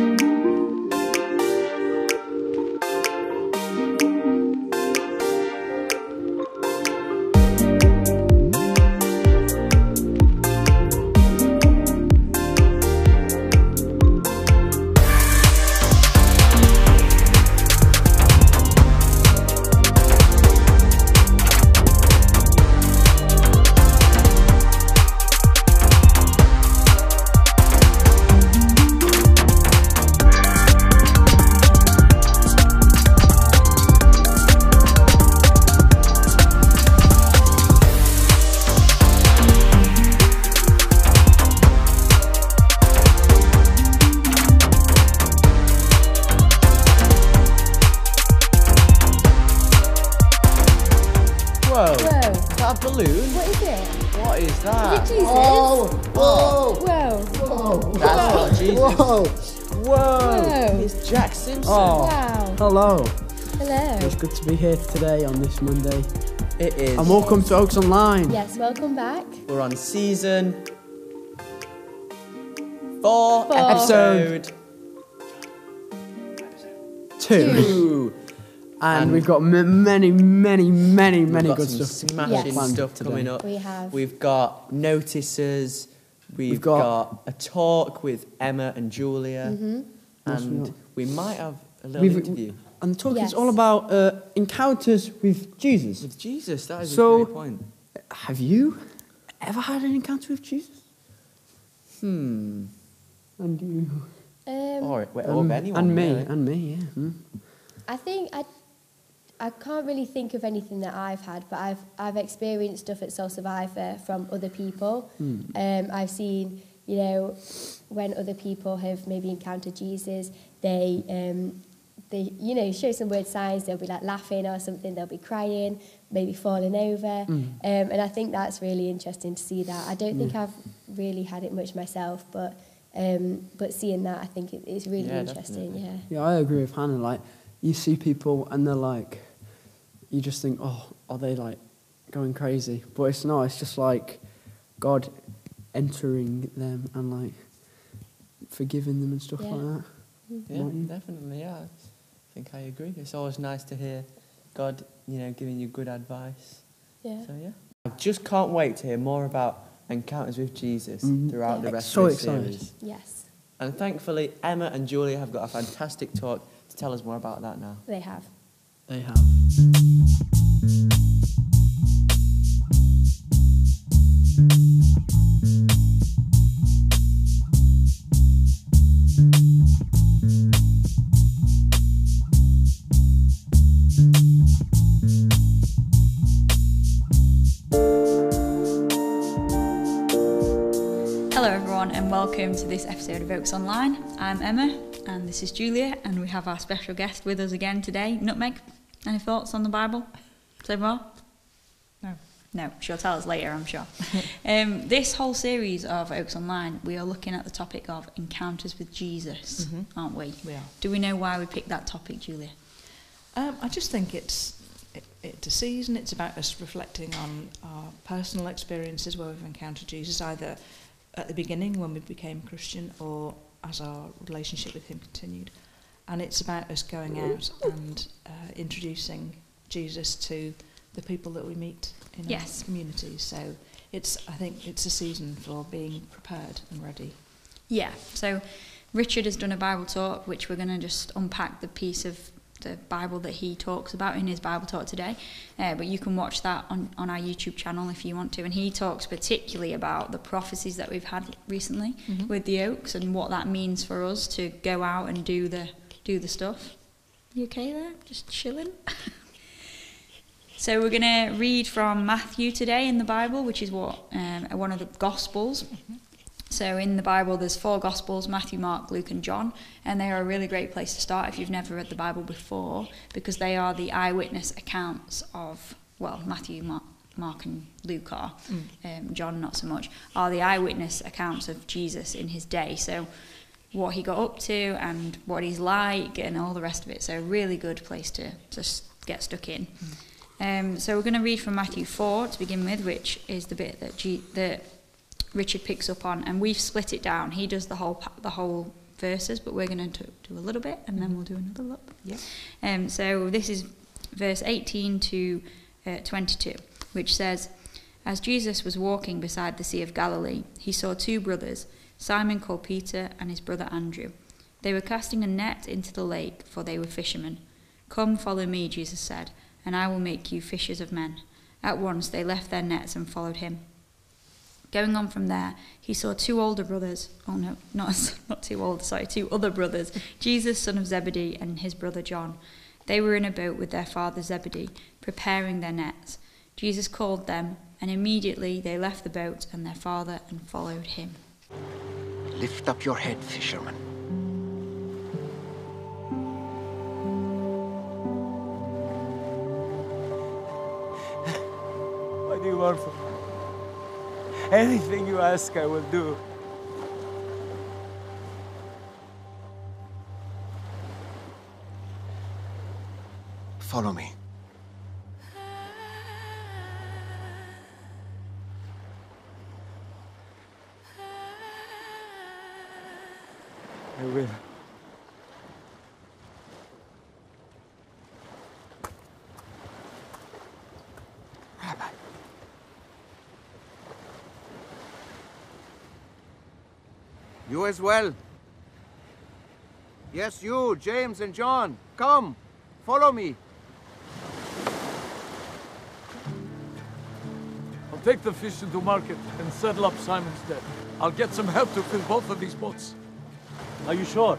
Whoa. Today on this Monday. It is. And welcome to Oaks Online. Yes, welcome back. We're on season four, Four. episode Two. two. And, And- we've got m- many, many, many, many good stuff. smashing Yes. stuff Today. coming up. We have. We've got notices. We've, We've got, got- a talk with Emma and Julia, Mm-hmm. And we might have a little We've- interview And the talk Yes. is all about uh, encounters with Jesus. with Jesus. That is So- a great point. Have you ever had an encounter with Jesus? Hmm. And you? Um, Or, wait, or Um, anyone. and me, really. and me, yeah. Hmm. I think I, I can't really think of anything that I've had, but I've I've experienced stuff at Soul Survivor from other people. Hmm. Um, I've seen, you know, when other people have maybe encountered Jesus, they um, they you know show some weird signs. They'll be like laughing or something. They'll be crying, maybe falling over, Hmm. um, and I think that's really interesting to see that. I don't think I've really had it much myself, but. Um, but seeing that, I think it, it's really Yeah, interesting. definitely. Yeah. Yeah, I agree with Hannah. Like, you see people and they're like, you just think, oh, are they like going crazy? But it's not. It's just like God entering them and like forgiving them and stuff Yeah. like that. Yeah, Don't definitely. Yeah, I think I agree. It's always nice to hear God, you know, giving you good advice. Yeah. So yeah, I just can't wait to hear more about encounters with Jesus Mhm. throughout the rest So of the excited. series. Yes, And thankfully, Emma and Julia have got a fantastic talk to tell us more about that now. they have. They have. This episode of Oaks Online. I'm Emma, and this is Julia, and we have our special guest with us again today, Nutmeg. Any thoughts on the Bible so far? No. No, she'll tell us later, I'm sure. um, this whole series of Oaks Online, we are looking at the topic of encounters with Jesus, Mhm. aren't we? We are. Do we know why we picked that topic, Julia? Um, I just think it's it, it's a season. It's about us reflecting on our personal experiences where we've encountered Jesus, either at the beginning when we became Christian or as our relationship with Him continued. And it's about us going out and uh, introducing Jesus to the people that we meet in Yes. our communities. So it's I think it's a season for being prepared and ready. Yeah, so Richard has done a Bible talk, which we're going to just unpack the piece of the Bible that he talks about in his Bible talk today. Uh, but you can watch that on, on our YouTube channel if you want to. And he talks particularly about the prophecies that we've had recently Mhm. with the Oaks and what that means for us to go out and do the do the stuff. You okay there? Just chilling. So we're going to read from Matthew today in the Bible, which is what um, one of the Gospels. So in the Bible, there's four Gospels: Matthew, Mark, Luke, and John, and they are a really great place to start if you've never read the Bible before, because they are the eyewitness accounts of well, Matthew, Mark, Mark and Luke are, um, John not so much, are the eyewitness accounts of Jesus in his day. So what he got up to and what he's like and all the rest of it. So a really good place to just get stuck in. Um, so we're going to read from Matthew 4 to begin with, which is the bit that, G- that Richard picks up on, and we've split it down. He does the whole the whole verses, but we're going to do a little bit and then we'll do another look. Yeah. Um, so this is verse 18 to uh, 22, which says, As Jesus was walking beside the Sea of Galilee, he saw two brothers, Simon called Peter and his brother Andrew. They were casting a net into the lake, for they were fishermen. Come, follow me, Jesus said, and I will make you fishers of men. At once they left their nets and followed him. Going on from there, he saw two older brothers. Oh no, not, not two older, sorry, two other brothers, Jesus, son of Zebedee, and his brother John. They were in a boat with their father Zebedee, preparing their nets. Jesus called them, and immediately they left the boat and their father and followed him. Lift up your head, fisherman. What do you want from me? Anything you ask, I will do. Follow me. As well. Yes, you, James and John. Come, follow me. I'll take the fish into market and settle up Simon's debt. I'll get some help to fill both of these boats. Are you sure?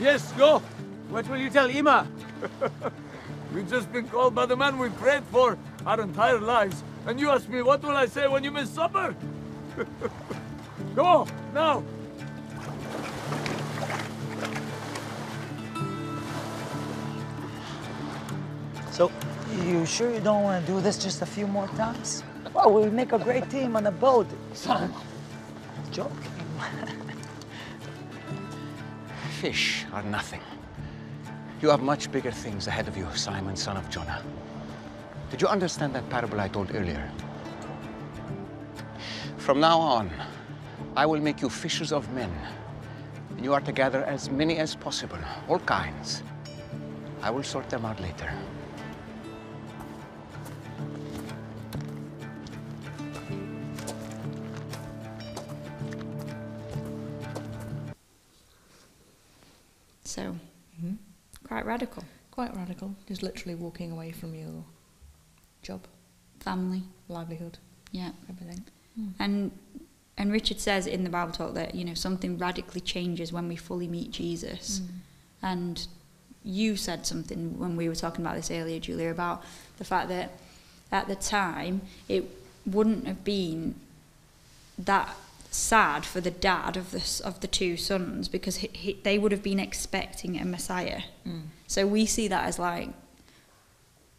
Yes, go. What will you tell Ima? We've just been called by the man we prayed for our entire lives. And you ask me, what will I say when you miss supper? go, now. So, you sure you don't want to do this just a few more times? Well, we make a great team on a boat. Son, joking. Fish are nothing. You have much bigger things ahead of you, Simon, son of Jonah. Did you understand that parable I told earlier? From now on, I will make you fishers of men. And you are to gather as many as possible, all kinds. I will sort them out later. So, Mhm. quite radical. Quite radical. Just literally walking away from your job, Family, livelihood, yeah. everything. And and Richard says in the Bible talk that you know something radically changes when we fully meet Jesus. And you said something when we were talking about this earlier, Julia, about the fact that at the time it wouldn't have been that sad for the dad of the of the two sons because he, he, they would have been expecting a Messiah. Mm. So we see that as like,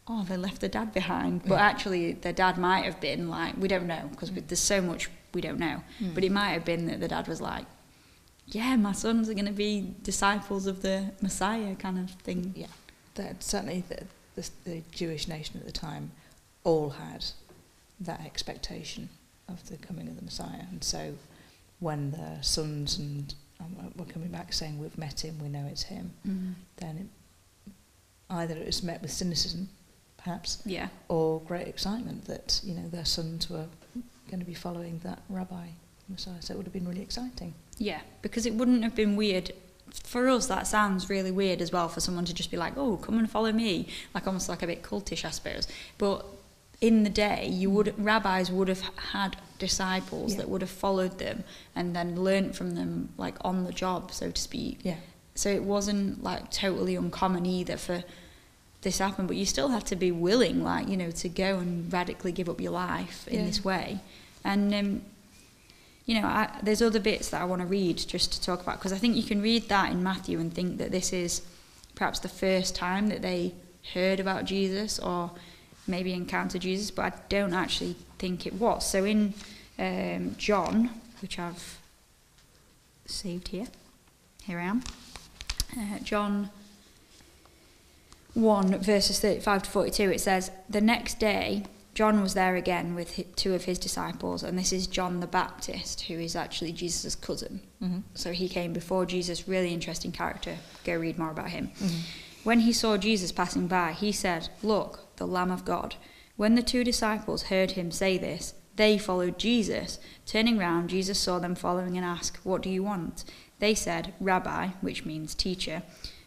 oh, they left the dad behind. But actually, their dad might have been like, we don't know because mm. there's so much we don't know. Mm. But it might have been that the dad was like, yeah, my sons are going to be disciples of the Messiah kind of thing. Yeah, that certainly the, the, the Jewish nation at the time all had that expectation of the coming of the Messiah, and so when the sons and um, were coming back saying we've met him, we know it's him, Mm. then it, either it was met with cynicism, perhaps, Yeah. or great excitement that you know their sons were going to be following that rabbi Messiah. So it would have been really exciting. Yeah, because it wouldn't have been weird. For us, that sounds really weird as well for someone to just be like, oh, come and follow me. Like almost like a bit cultish, I suppose. But in the day, you would rabbis would have had disciples Yeah. that would have followed them and then learnt from them, like on the job, so to speak. Yeah. So it wasn't like totally uncommon either for this to happen, but you still have to be willing, like, you know, to go and radically give up your life in Yeah. this way. And, um, you know, I, there's other bits that I want to read just to talk about, because I think you can read that in Matthew and think that this is perhaps the first time that they heard about Jesus or maybe encountered Jesus, but I don't actually think it was. So in um, John, which I've saved here, here I am, uh, John 1, verses 35 to 42, it says, The next day, John was there again with two of his disciples, and this is John the Baptist, who is actually Jesus' cousin. Mhm. So he came before Jesus, really interesting character. Go read more about him. Mhm. When he saw Jesus passing by, he said, Look, the Lamb of God. When the two disciples heard him say this, they followed Jesus. Turning round, Jesus saw them following and asked, What do you want? They said, Rabbi, which means teacher,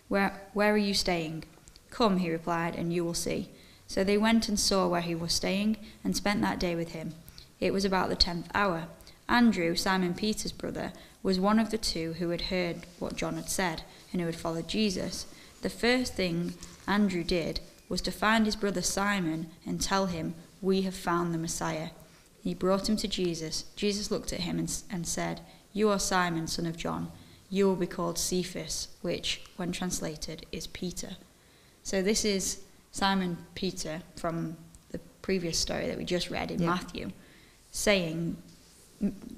where, where are you staying? Come, he replied, and you will see. So they went and saw where he was staying and spent that day with him. It was about the tenth hour. Andrew, Simon Peter's brother, was one of the two who had heard what John had said and who had followed Jesus. The first thing Andrew did was to find his brother Simon and tell him, We have found the Messiah. He brought him to Jesus. Jesus looked at him and, and said, You are Simon, son of John. You will be called Cephas, which, when translated, is Peter. So this is Simon Peter from the previous story that we just read in Yeah. Matthew, saying,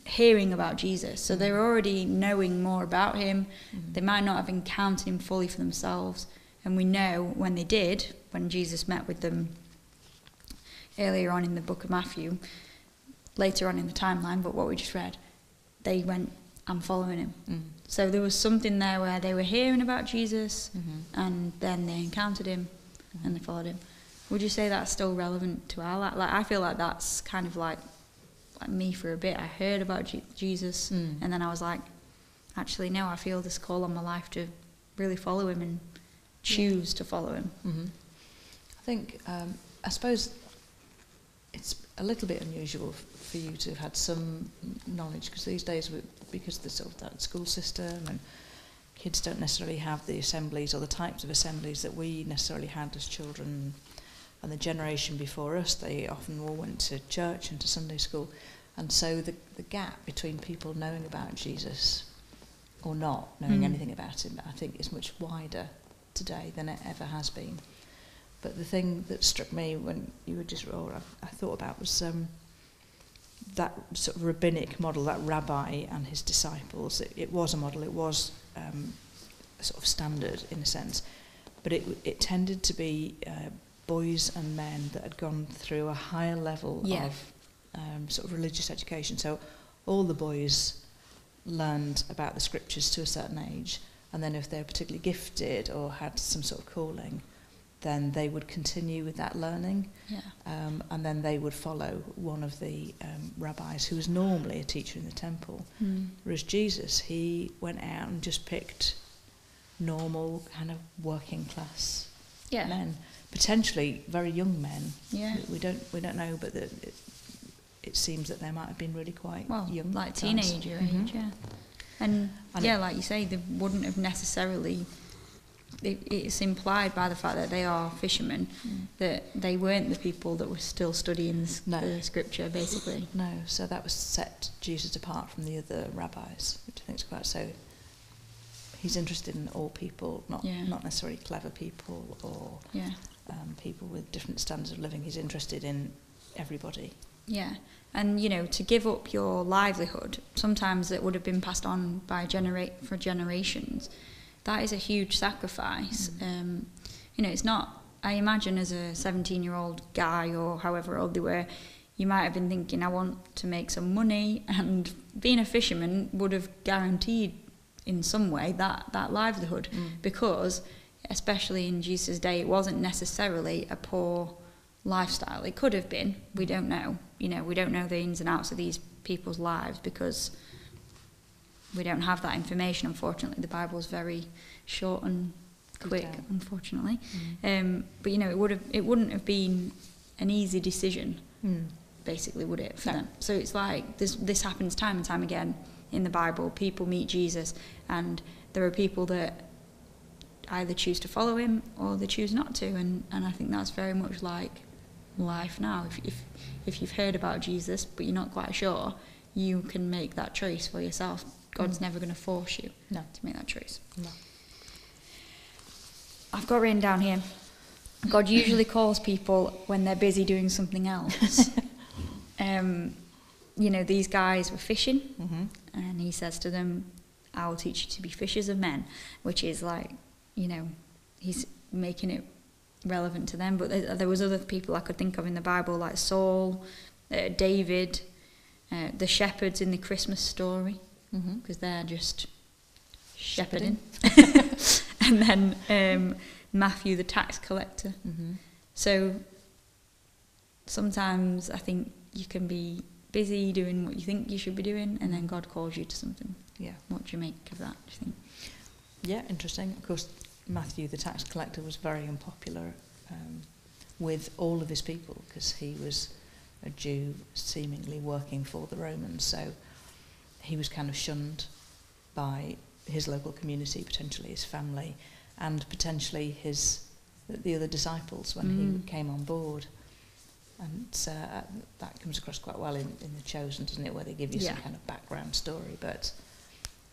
hearing about Jesus. So mm. they're already knowing more about him. Mm. They might not have encountered him fully for themselves. And we know when they did, when Jesus met with them earlier on in the book of Matthew, later on in the timeline, but what we just read, they went, I'm following him. Mm. So there was something there where they were hearing about Jesus Mhm. and then they encountered him and they followed him. Would you say that's still relevant to our life? Like I feel like that's kind of like, like me for a bit. I heard about Je- Jesus Mm. and then I was like, actually no, I feel this call on my life to really follow him and choose to follow him. Mhm. I think, um, I suppose it's a little bit unusual f- for you to have had some knowledge because these days, we, because the sort of that school system and kids don't necessarily have the assemblies or the types of assemblies that we necessarily had as children. And the generation before us, they often all went to church and to Sunday school. And so the, the gap between people knowing about Jesus or not knowing Mm. anything about him, I think is much wider today than it ever has been. But the thing that struck me when you were just, or I, I thought about was um, that sort of rabbinic model, that rabbi and his disciples. It, it was a model, it was um, sort of standard in a sense, but it, it tended to be uh, boys and men that had gone through a higher level Yeah. of um, sort of religious education. So all the boys learned about the scriptures to a certain age, and then if they were particularly gifted or had some sort of calling, then they would continue with that learning, Yeah. um, and then they would follow one of the um, rabbis who was normally a teacher in the temple. Mm. Whereas Jesus, he went out and just picked normal kind of working class Yeah. men, potentially very young men. Yeah. We, we don't we don't know, but the, it, it seems that they might have been really quite Well, young, like teenager Mhm. age, yeah. And, And yeah, it- like you say, they wouldn't have necessarily. It, it's implied by the fact that they are fishermen Mm. that they weren't the people that were still studying the, No. the scripture, basically. No, so that was set Jesus apart from the other rabbis, which I think is quite so. He's interested in all people, not Yeah. not necessarily clever people or Yeah, um, people with different standards of living. He's interested in everybody. yeah. And you know, to give up your livelihood, sometimes it would have been passed on by generate for generations. That is a huge sacrifice. Um, you know, it's not. I imagine as a 17-year-old guy or however old they were, you might have been thinking, I want to make some money, and being a fisherman would have guaranteed, in some way, that that livelihood, because, especially in Jesus' day, it wasn't necessarily a poor lifestyle. It could have been. We don't know. You know, we don't know the ins and outs of these people's lives because we don't have that information. Unfortunately, the Bible's very short and quick. Unfortunately, um, but you know, it would have. It wouldn't have been an easy decision Mm. basically, would it, for No. them? So it's like this, this happens time and time again in the Bible. People meet Jesus, and there are people that either choose to follow him or they choose not to. And, and I think that's very much like life now. If, if, if you've heard about Jesus but you're not quite sure, you can make that choice for yourself. God's Mm. never going to force you No. to make that choice. No. I've got written down here. God usually calls people when they're busy doing something else. um, you know, these guys were fishing, Mhm. and he says to them, I will teach you to be fishers of men, which is like, you know, he's making it relevant to them. But there, there was other people I could think of in the Bible, like Saul, uh, David, uh, the shepherds in the Christmas story, Mm-hmm. because they're just shepherding. and then um, Matthew, the tax collector. Mm-hmm. So sometimes I think you can be busy doing what you think you should be doing, and then God calls you to something. Yeah. What do you make of that? Do you think? Yeah, interesting. Of course, Matthew, the tax collector, was very unpopular um, with all of his people because he was a Jew seemingly working for the Romans. So he was kind of shunned by his local community, potentially his family, and potentially his the other disciples when Mm. he came on board. And uh, that comes across quite well in, in The Chosen, doesn't it, where they give you some kind of background story. But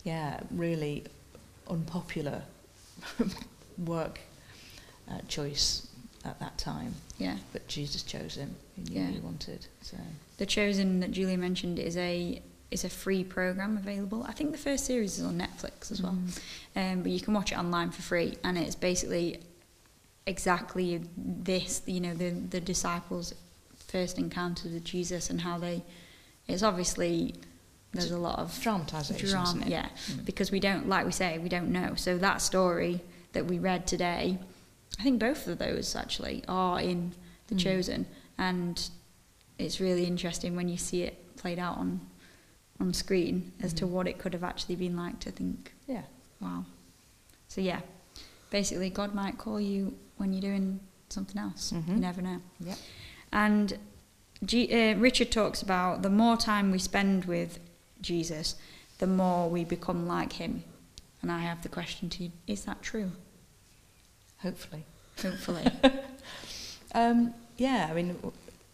yeah, really unpopular work uh, choice at that time. Yeah. But Jesus chose him. He knew Yeah. he wanted. So The Chosen that Julia mentioned is a is a free program available. I think the first series is on Netflix as well, um, but you can watch it online for free, and it's basically exactly this. You know, the the disciples' first encounter with Jesus and how they. It's obviously there's a lot of dramatisation, drama, isn't it? yeah, Mm. because we don't, like we say, we don't know. So that story that we read today, I think both of those actually are in The Mm. Chosen, and it's really interesting when you see it played out on on screen as to Mhm. what it could have actually been like to think, Yeah. wow. So yeah, basically, God might call you when you're doing something else. You Mhm. never know. Yep. And G- uh, Richard talks about the more time we spend with Jesus, the more we become like him. And I have the question to you: Is that true? Hopefully. Hopefully. Um, yeah, I mean,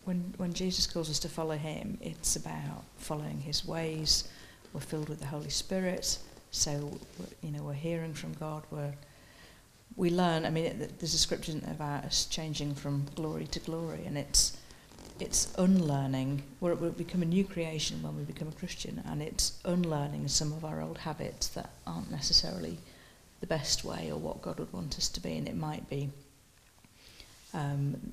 when when Jesus calls us to follow Him, it's about following His ways. We're filled with the Holy Spirit, so you know we're hearing from God. We're we learn. I mean, it, there's a scripture about us changing from glory to glory, and it's it's unlearning. We're, we become a new creation when we become a Christian, and it's unlearning some of our old habits that aren't necessarily the best way or what God would want us to be, and it might be um,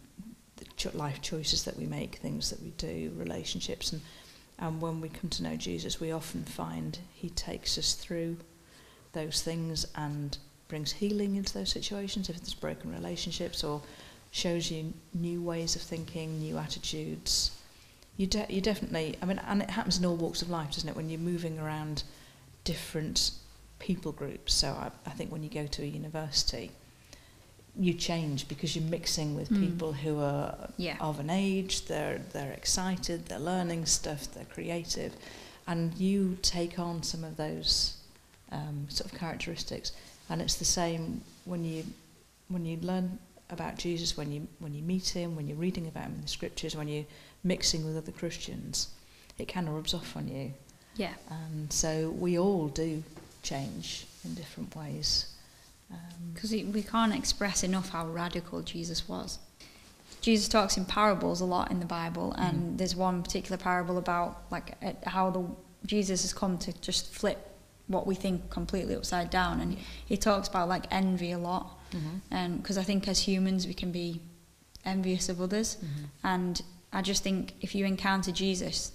the life choices that we make, things that we do, relationships, and and when we come to know Jesus, we often find He takes us through those things and brings healing into those situations if there's broken relationships, or shows you new ways of thinking, new attitudes. You de- you definitely, I mean, and it happens in all walks of life, doesn't it? When you're moving around different people groups. So I, I think when you go to a university, you change because you're mixing with Mm. people who are Yeah. of an age. They're they're excited. They're learning stuff. They're creative, and you take on some of those um, sort of characteristics. And it's the same when you when you learn about Jesus, when you when you meet him, when you're reading about him in the scriptures, when you're mixing with other Christians, it kind of rubs off on you. yeah. And so we all do change in different ways. Um, Because we can't express enough how radical Jesus was. Jesus talks in parables a lot in the Bible, and Mhm. there's one particular parable about like uh, how the Jesus has come to just flip what we think completely upside down, and he talks about like envy a lot, because I think as humans we can be envious of others, mhm. and I just think if you encounter Jesus,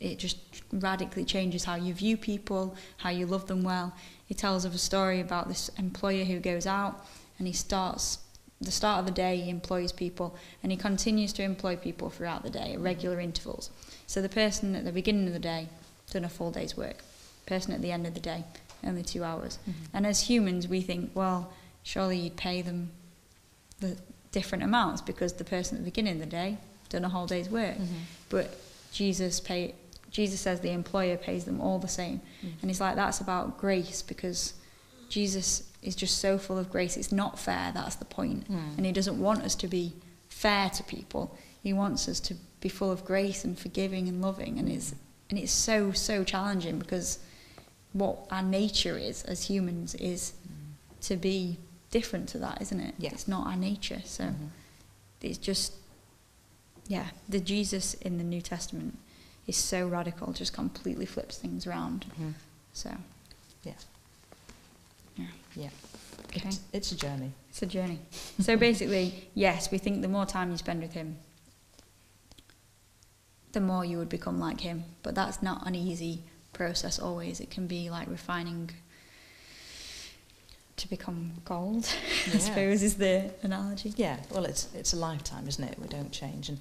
it just radically changes how you view people, how you love them well. He tells of a story about this employer who goes out and he starts the start of the day he employs people and he continues to employ people throughout the day at regular intervals. So the person at the beginning of the day done a full day's work. Person at the end of the day only 2 hours. Mhm. And as humans we think, well, surely you'd pay them the different amounts because the person at the beginning of the day done a whole day's work. Mhm. But Jesus pay Jesus says the employer pays them all the same. Mm. And he's like that's about grace because Jesus is just so full of grace. It's not fair, that's the point. Mm. And he doesn't want us to be fair to people. He wants us to be full of grace and forgiving and loving and it's and it's so so challenging because what our nature is as humans is to be different to that, isn't it? Yeah. It's not our nature. So Mhm. it's just yeah the jesus in the new testament is so radical just completely flips things around Mhm. so Yeah. yeah Yeah. Okay. It's, it's a journey. It's a journey. So basically, yes, we think the more time you spend with him, the more you would become like him. But that's not an easy process always. It can be like refining to become gold, I Yeah. suppose is the analogy. Yeah, well, it's it's a lifetime, isn't it? We don't change, and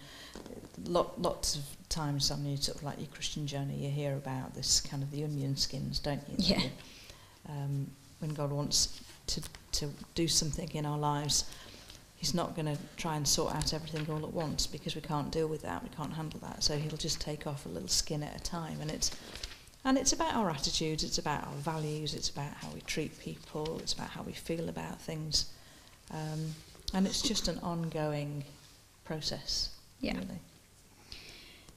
lot, lots of times on your sort of like your Christian journey, you hear about this kind of the onion skins, don't you? Yeah. Um, when God wants to to do something in our lives, He's not going to try and sort out everything all at once because we can't deal with that, we can't handle that. So He'll just take off a little skin at a time, and it's and it's about our attitudes, it's about our values, it's about how we treat people, it's about how we feel about things. Um, and it's just an ongoing process. Yeah. Really.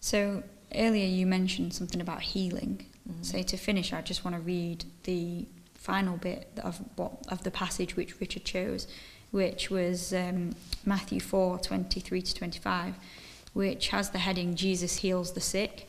So earlier you mentioned something about healing. Mhm. So to finish, I just want to read the final bit of what of the passage which Richard chose, which was um, Matthew four twenty three to twenty five, which has the heading "Jesus heals the sick,"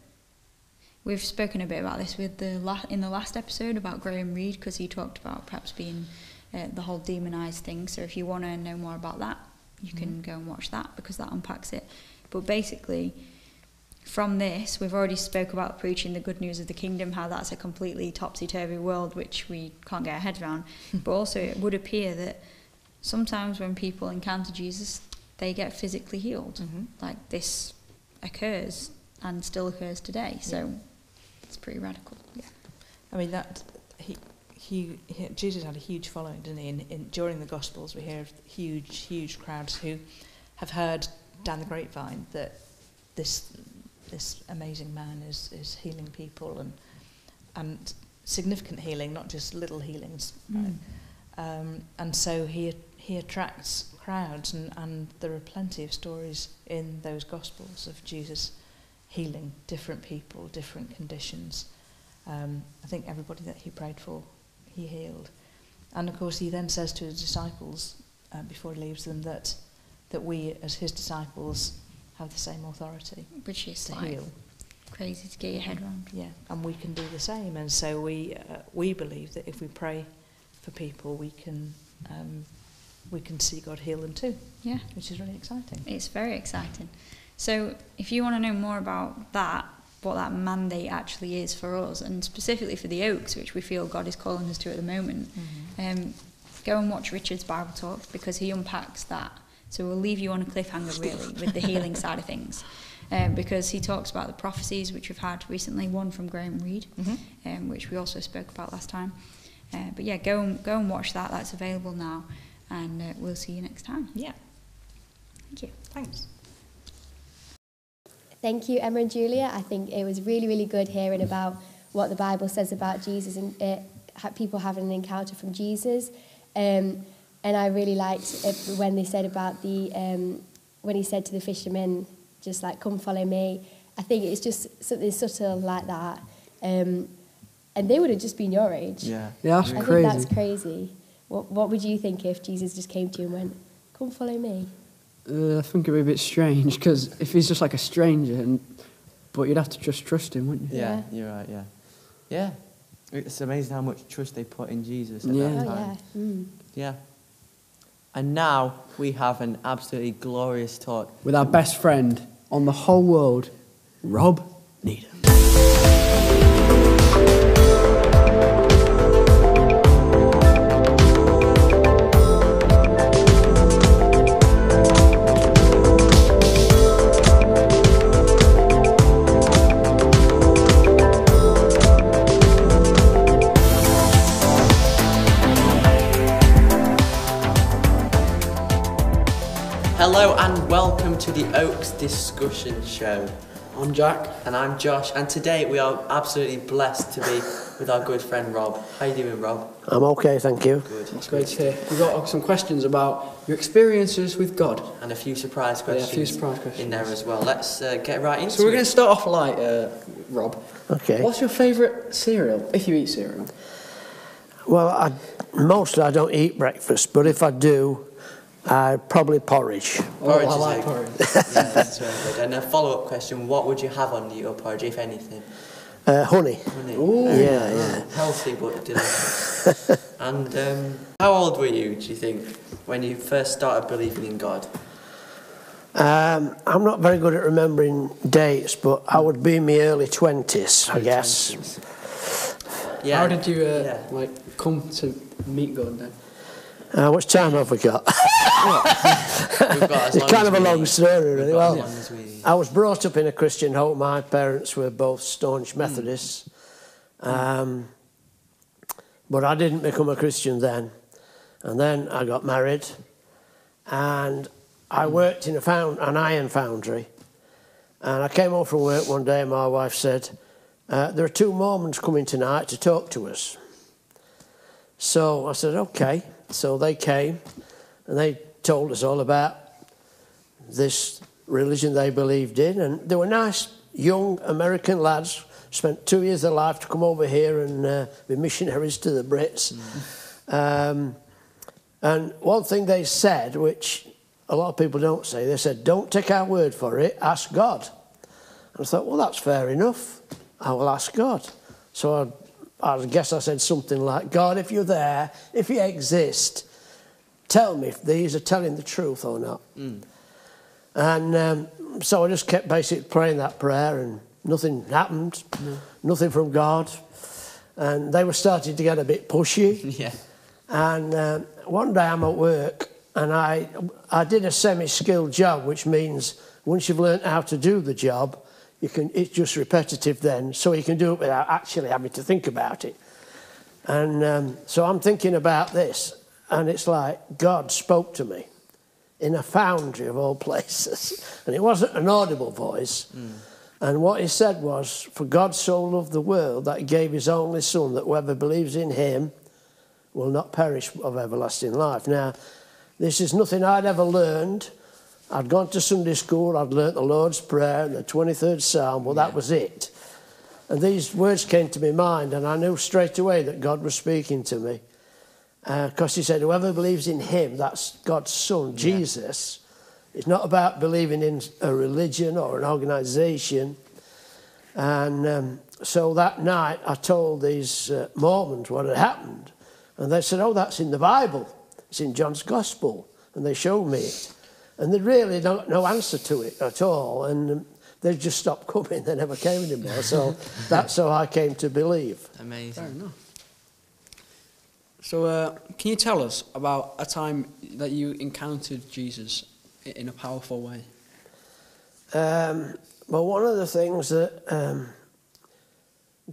we've spoken a bit about this with the la- in the last episode about Graham Reed because he talked about perhaps being uh, the whole demonized thing. So, if you want to know more about that, you can go and watch that because that unpacks it. But basically, from this, we've already spoke about preaching the good news of the kingdom, how that's a completely topsy-turvy world which we can't get our heads around. but also, it would appear that sometimes when people encounter Jesus, they get physically healed. Mhm. Like this occurs and still occurs today. So it's pretty radical. Yeah. I mean that he, he, he Jesus had a huge following, didn't he? In, in, during the Gospels, we hear of huge, huge crowds who have heard down the grapevine that this this amazing man is is healing people and and significant healing, not just little healings. Right? Um, and so he he attracts crowds, and, and there are plenty of stories in those Gospels of Jesus healing different people, different conditions. Um, I think everybody that he prayed for, he healed. And of course, he then says to his disciples uh, before he leaves them that that we, as his disciples, have the same authority Which is to like heal. crazy to get your head around. Yeah, and we can do the same. And so we uh, we believe that if we pray for people, we can um, we can see God heal them too, Yeah. which is really exciting. It's very exciting. So, if you want to know more about that, what that mandate actually is for us, and specifically for the Oaks, which we feel God is calling us to at the moment, um, go and watch Richard's Bible Talk because he unpacks that. So, we'll leave you on a cliffhanger, really, with the healing side of things. Um, because he talks about the prophecies which we've had recently, one from Graham Reed, Mhm. um, which we also spoke about last time. Uh, but yeah, go and go and watch that. That's available now, and uh, we'll see you next time. Yeah, Thank you. thanks. Thank you, Emma and Julia. I think it was really, really good hearing about what the Bible says about Jesus and uh, people having an encounter from Jesus. Um, and I really liked it when they said about the, um, when he said to the fishermen, just like, come follow me. I think it's just something subtle like that. Um, and they would have just been your age. Yeah. Yeah, that's I think that's crazy. What, what would you think if Jesus just came to you and went, come follow me? Uh, I think it'd be a bit strange because if he's just like a stranger, and but you'd have to just trust him, wouldn't you? Yeah, Yeah. you're right, yeah. Yeah. It's amazing how much trust they put in Jesus at Yeah. that Oh, time. yeah. Mm. Yeah. And now we have an absolutely glorious talk. With our best friend on the whole world, Rob Needham. Hello and welcome to the Oaks Discussion Show. I'm Jack. And I'm Josh. And today we are absolutely blessed to be with our good friend Rob. How you doing, Rob? I'm okay, thank you. Good. It's great to hear. We've got some questions about your experiences with God. And a few surprise Yeah, a questions, few surprise questions. in there as well. Let's uh, get right into it. So we're it. going to start off light, uh, Rob. Okay. What's your favourite cereal, if you eat cereal? Well, I, mostly I don't eat breakfast, but if I do, I probably porridge. Porridge oh, I is like porridge. yeah, that's very good. And a follow-up question: What would you have on your porridge, if anything? Uh, honey. Honey. Ooh. Yeah, yeah. Healthy but delicious. and um, how old were you, do you think, when you first started believing in God? Um, I'm not very good at remembering dates, but I would be in my early 20s, I guess. Yeah. How did you uh, Yeah. like come to meet God then? How much time have we got? Got it's kind of a long story, really. Well, as long as we. I was brought up in a Christian home. My parents were both staunch Methodists. Um, but I didn't become a Christian then. And then I got married and I worked in a found, an iron foundry. And I came home from work one day and my wife said, uh, There are two Mormons coming tonight to talk to us. So I said, Okay. So they came and they told us all about this religion they believed in. And they were nice, young American lads, spent two years of their life to come over here and uh, be missionaries to the Brits. Um, and one thing they said, which a lot of people don't say, they said, Don't take our word for it, ask God. And I thought, Well, that's fair enough. I will ask God. So I, I guess I said something like, God, if you're there, if you exist, tell me if these are telling the truth or not. And um, so I just kept basically praying that prayer, and nothing happened, nothing from God. And they were starting to get a bit pushy. Yeah. And um, one day I'm at work, and I, I did a semi-skilled job, which means once you've learned how to do the job, you can, it's just repetitive then, so you can do it without actually having to think about it. And um, so I'm thinking about this, and it's like God spoke to me in a foundry of all places. And it wasn't an audible voice. And what he said was, For God so loved the world that he gave his only Son, that whoever believes in him will not perish of everlasting life. Now, this is nothing I'd ever learned. I'd gone to Sunday school, I'd learnt the Lord's Prayer and the 23rd Psalm, well, that was it. And these words came to my mind, and I knew straight away that God was speaking to me. Because he said, Whoever believes in him, that's God's Son, Jesus. It's not about believing in a religion or an organization. And um, so that night, I told these uh, Mormons what had happened. And they said, Oh, that's in the Bible. It's in John's Gospel. And they showed me it. And they really don't no answer to it at all. And um, they just stopped coming. They never came anymore. So that's how I came to believe. Fair Amazing. enough. So, uh, can you tell us about a time that you encountered Jesus in a powerful way? Um, well, one of the things that um,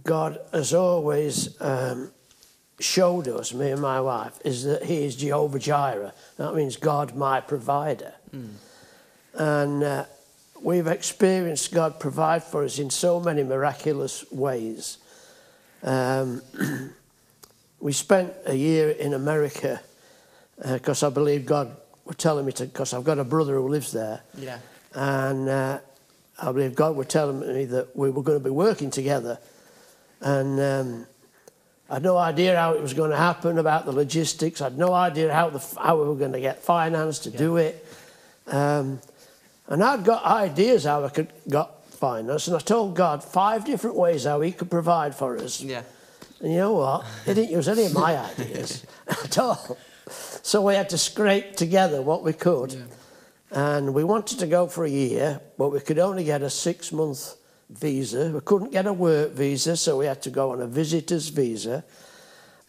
God has always um, showed us, me and my wife, is that He is Jehovah Jireh. That means God, my provider. And uh, we've experienced God provide for us in so many miraculous ways. Um, we spent a year in America because I believe God were telling me to, because I've got a brother who lives there. Yeah. And uh, I believe God were telling me that we were going to be working together. And um, I had no idea how it was going to happen, about the logistics. I had no idea how, the, how we were going to get finance to do it. Um, and I'd got ideas how I could got finance. And I told God five different ways how he could provide for us. Yeah. And you know what? He didn't use any of my ideas at all. So we had to scrape together what we could. And we wanted to go for a year, but we could only get a six month visa. We couldn't get a work visa, so we had to go on a visitor's visa.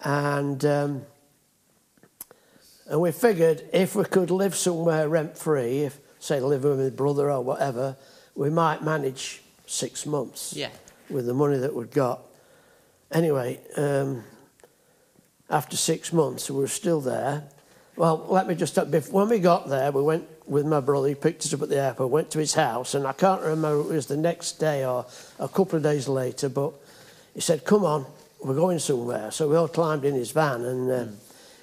And, um, and we figured if we could live somewhere rent free, if, say, live with my brother or whatever, we might manage six months Yeah. with the money that we'd got. Anyway, um, after six months, we were still there. Well, let me just, when we got there, we went with my brother. He picked us up at the airport, went to his house, and I can't remember if it was the next day or a couple of days later, but he said, Come on, we're going somewhere. So we all climbed in his van and uh,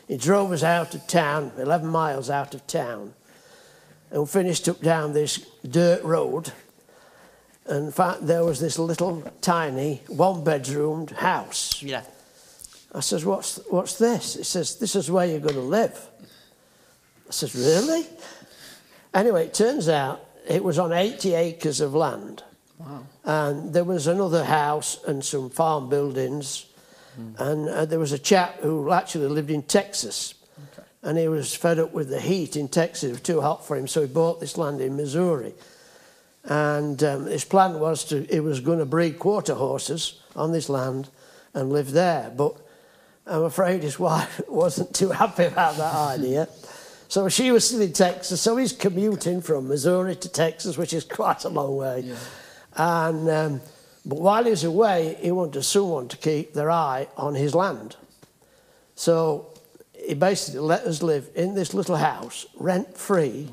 he drove us out of town, 11 miles out of town, and we finished up down this dirt road. And there was this little tiny one bedroomed house. Yeah. I says, what's, what's this? He says, this is where you're going to live. I says, really? Anyway, it turns out it was on 80 acres of land. Wow. And there was another house and some farm buildings. And uh, there was a chap who actually lived in Texas. And he was fed up with the heat in Texas. It was too hot for him, so he bought this land in Missouri. And um, his plan was to, he was going to breed quarter horses on this land and live there. But I'm afraid his wife wasn't too happy about that idea. So she was still in Texas, so he's commuting from Missouri to Texas, which is quite a long way. And um, but while he's away, he wanted someone to keep their eye on his land. So he basically let us live in this little house, rent free,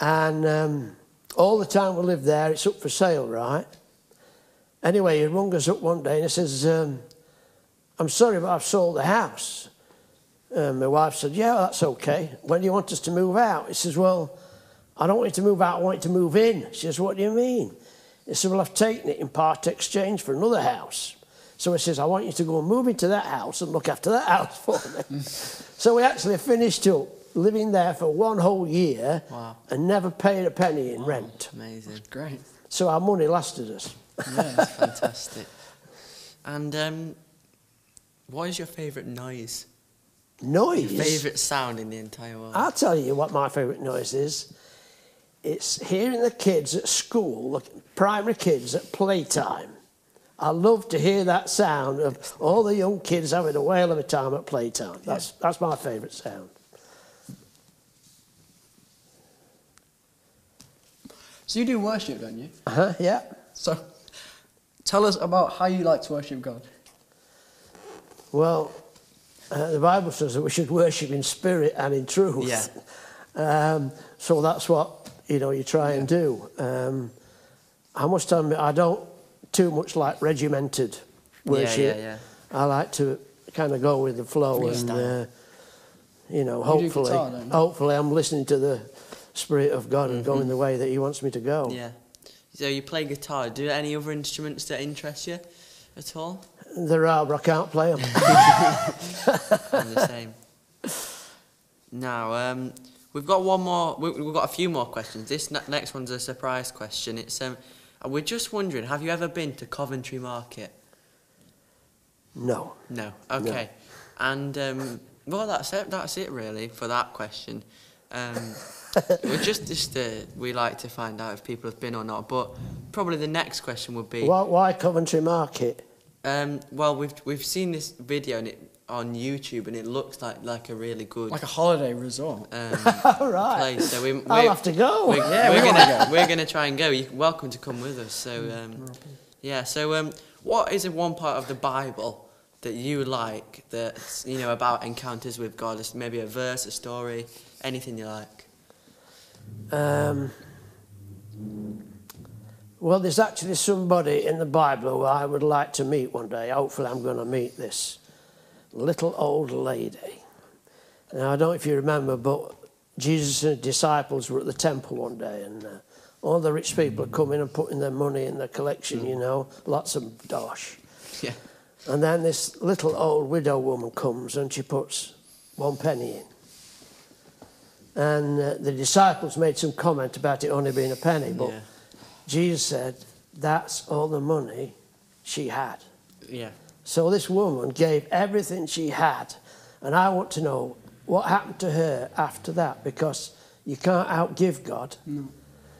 and um, all the time we lived there, it's up for sale, right? Anyway, he rung us up one day and he says, um, I'm sorry, but I've sold the house. And my wife said, Yeah, that's okay. When do you want us to move out? He says, Well, I don't want you to move out, I want you to move in. She says, What do you mean? He said, Well, I've taken it in part exchange for another house. So he says, I want you to go and move into that house and look after that house for me. so we actually finished up living there for one whole year Wow. and never paid a penny in rent. Amazing. Great. So our money lasted us. Yeah, that's fantastic. And um, what is your favourite noise? Noise. Your favourite sound in the entire world? I'll tell you what my favourite noise is. It's hearing the kids at school, the primary kids at playtime. I love to hear that sound of all the young kids having a whale of a time at playtime. That's, that's my favourite sound. So you do worship, don't you? Uh-huh, yeah. So tell us about how you like to worship God. Well, uh, the Bible says that we should worship in spirit and in truth. Yeah. Um, so that's what you know you try and do. Um, I must admit, I don't too much like regimented worship. yeah, yeah. I like to kind of go with the flow and uh, you know, You hopefully, guitar, don't hopefully, I'm listening to the spirit of God and going the way that He wants me to go. Mm-hmm. Yeah. So you play guitar. Do any other instruments that interest you at all? There are, but I can't play them. I'm the same. Now, um, we've got one more. we- We've got a few more questions. This ne- next one's a surprise question. It's um, we're just wondering, have you ever been to Coventry Market? no. No. Okay. And um, well, that's it. That's it really for that question. Um, we're just just uh, we like to find out if people have been or not. But probably the next question would be. Why, why Coventry Market? Um, well, we've we've seen this video and it, on YouTube, and it looks like like a really good Like a holiday resort. um, All right. place. So we, I'll we're- have to go. We're, Yeah, we're gonna we're gonna try and go. You're welcome to come with us. So um, yeah. So um, what is one part of the Bible that you like that's you know about encounters with God? Just maybe a verse, a story, anything you like. Um, well, there's actually somebody in the Bible who I would like to meet one day. Hopefully, I'm going to meet this little old lady. Now, I don't know if you remember, but Jesus and his disciples were at the temple one day, and uh, all the rich people are coming and putting their money in the collection, you know, lots of dosh. Yeah. And then this little old widow woman comes and she puts one penny in. And uh, the disciples made some comment about it only being a penny, but Yeah. Jesus said, That's all the money she had. Yeah. So this woman gave everything she had. And I want to know what happened to her after that because you can't outgive God. No.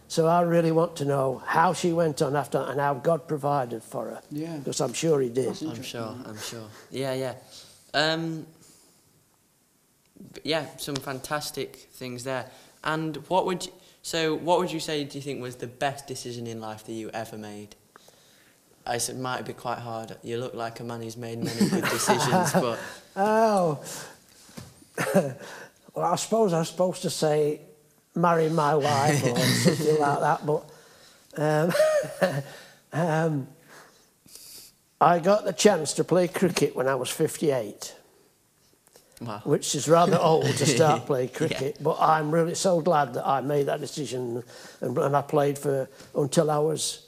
So I really want to know how she went on after and how God provided for her. Yeah. Because I'm sure He did. I'm sure. I'm sure. Yeah. Yeah. Um, yeah. Some fantastic things there. And what would you, so? What would you say? Do you think was the best decision in life that you ever made? I said, might be quite hard. You look like a man who's made many good decisions, but Oh. well, I suppose I was supposed to say marry my wife or something like that. But um, um, I got the chance to play cricket when I was 58, Wow. which is rather old to start playing Yeah. cricket. But I'm really so glad that I made that decision, and, and I played for until I was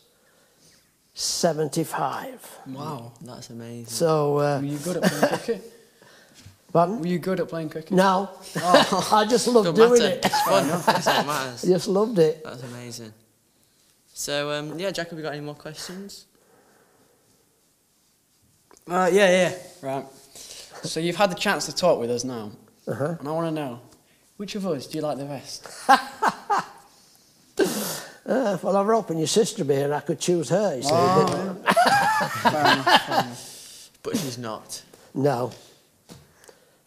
75. Wow. That's amazing. So, uh, Were you good at playing cricket? pardon? Were you good at playing cricket? No, I just loved Don't doing matter. it. It's fun. That's what matters. I just loved it. That's amazing. So, um, yeah, Jack, have you got any more questions? Uh, yeah, yeah, right. So you've had the chance to talk with us now, Uh-huh. and I want to know which of us do you like the best? Uh, well, I was hoping your sister be and I could choose her, you see. Oh, but Fair enough, fair enough. But she's not. no.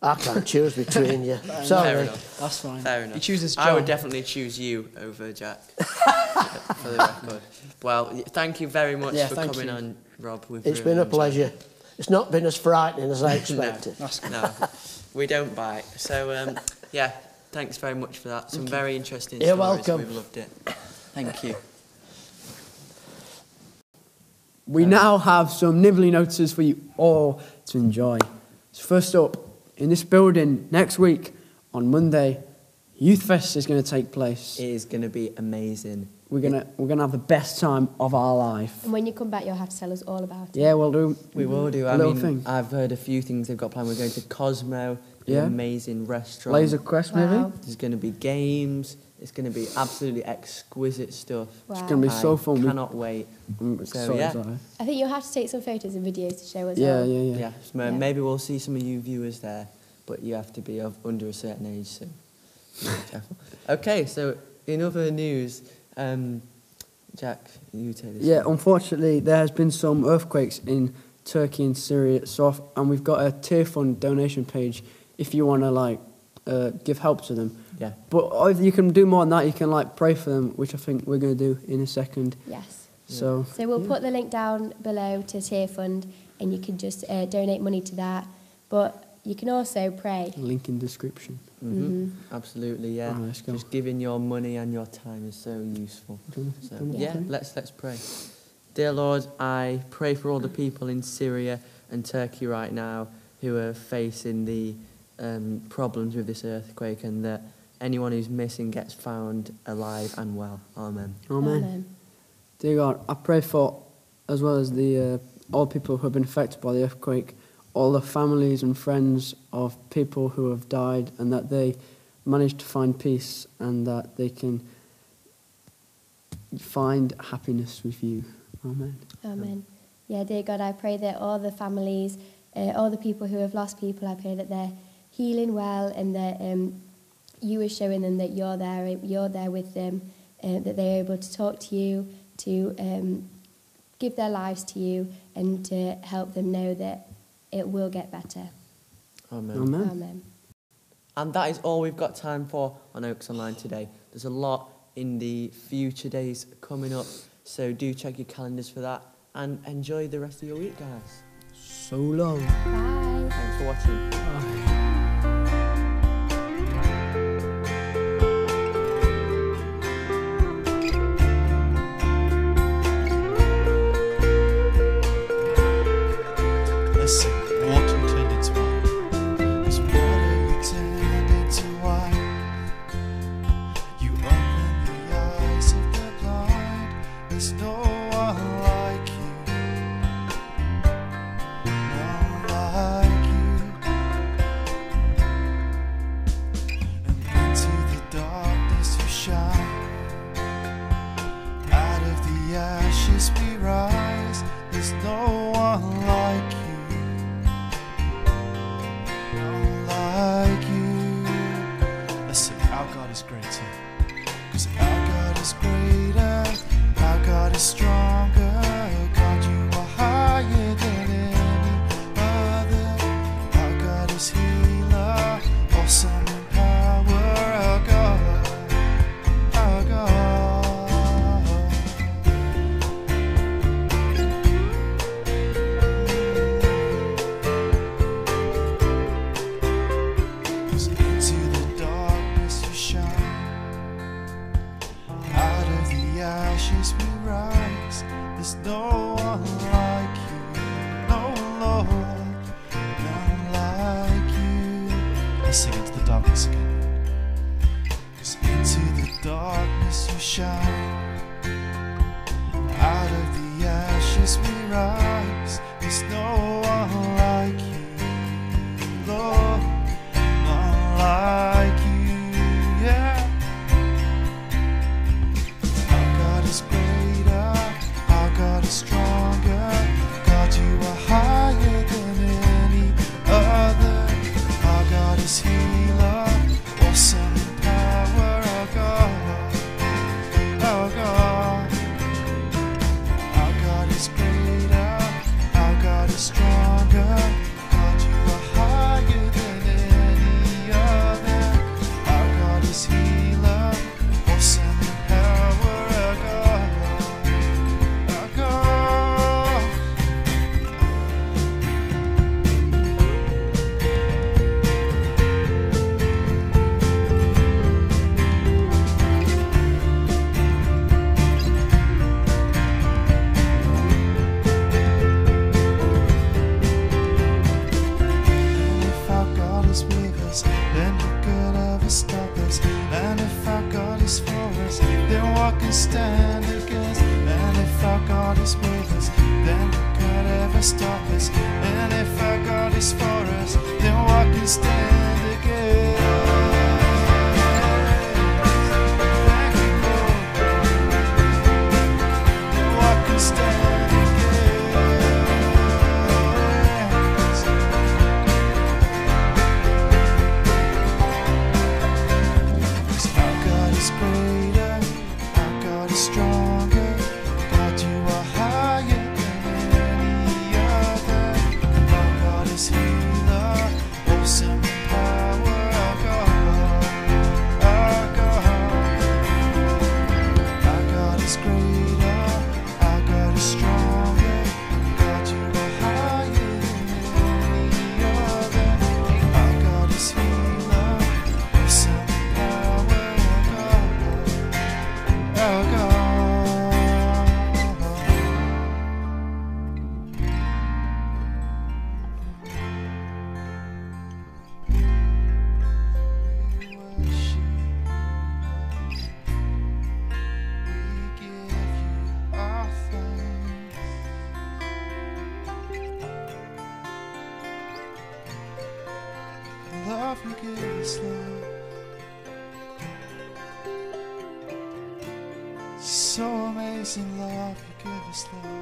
I can't choose between you. Fair Sorry. enough. That's fine. Fair enough. He chooses I would definitely choose you over Jack. for the record. Well, thank you very much Yeah, for coming you. on, Rob. We've It's really been a pleasure. it. It's not been as frightening as I expected. That's good. No, we don't bite. So, um, yeah, thanks very much for that. Some very interesting You're stories. welcome. We've loved it. Thank you. We um, now have some nibbly notices for you all to enjoy. So first up, in this building next week on Monday, Youth Fest is going to take place. It is going to be amazing. We're gonna we're gonna have the best time of our life. And when you come back, you'll have to tell us all about it. Yeah, we'll do. We will do. A I little mean, thing. I've heard a few things they've got planned. We're going to Cosmo, an Yeah. amazing restaurant. Laser Quest maybe. Wow. There's going to be games. It's going to be absolutely exquisite stuff. Wow. It's gonna be so fun. We- Cannot wait. I'm So, so yeah. excited. I think you'll have to take some photos and videos to show us Yeah, all. yeah, yeah. Yeah. so Yeah. Maybe we'll see some of you viewers there, but you have to be of under a certain age, so be careful. Okay, so in other news, um, Jack, you take this. Yeah, one. unfortunately, there has been some earthquakes in Turkey and Syria, so and we've got a Tearfund donation page if you want to like uh, give help to them. Yeah. But if you can do more than that, you can like pray for them, which I think we're going to do in a second. Yes. So So we'll put the link down below to Tearfund and you can just uh, donate money to that. But you can also pray. link in description. hmm Absolutely, yeah. Oh, let's go. Just giving your money and your time is so useful. So, wanna- do you yeah, let's let's pray. Dear Lord, I pray for all the people in Syria and Turkey right now who are facing the um, problems with this earthquake, and that anyone who's missing gets found alive and well. Amen. Amen. Dear God, I pray for, as well as the uh, all people who have been affected by the earthquake, all the families and friends of people who have died, and that they manage to find peace and that they can find happiness with you. Amen. Amen. Yeah, dear God, I pray that all the families, uh, all the people who have lost people, I pray that they're healing well and that um, you are showing them that you're there, you're there with them, uh, that they're able to talk to you, to um, give their lives to you, and to help them know that it will get better. Amen. Amen. Amen. And that is all we've got time for on Oaks Online today. There's a lot in the future days coming up, so do check your calendars for that and enjoy the rest of your week, guys. So long. Bye. Thanks for watching. Let's So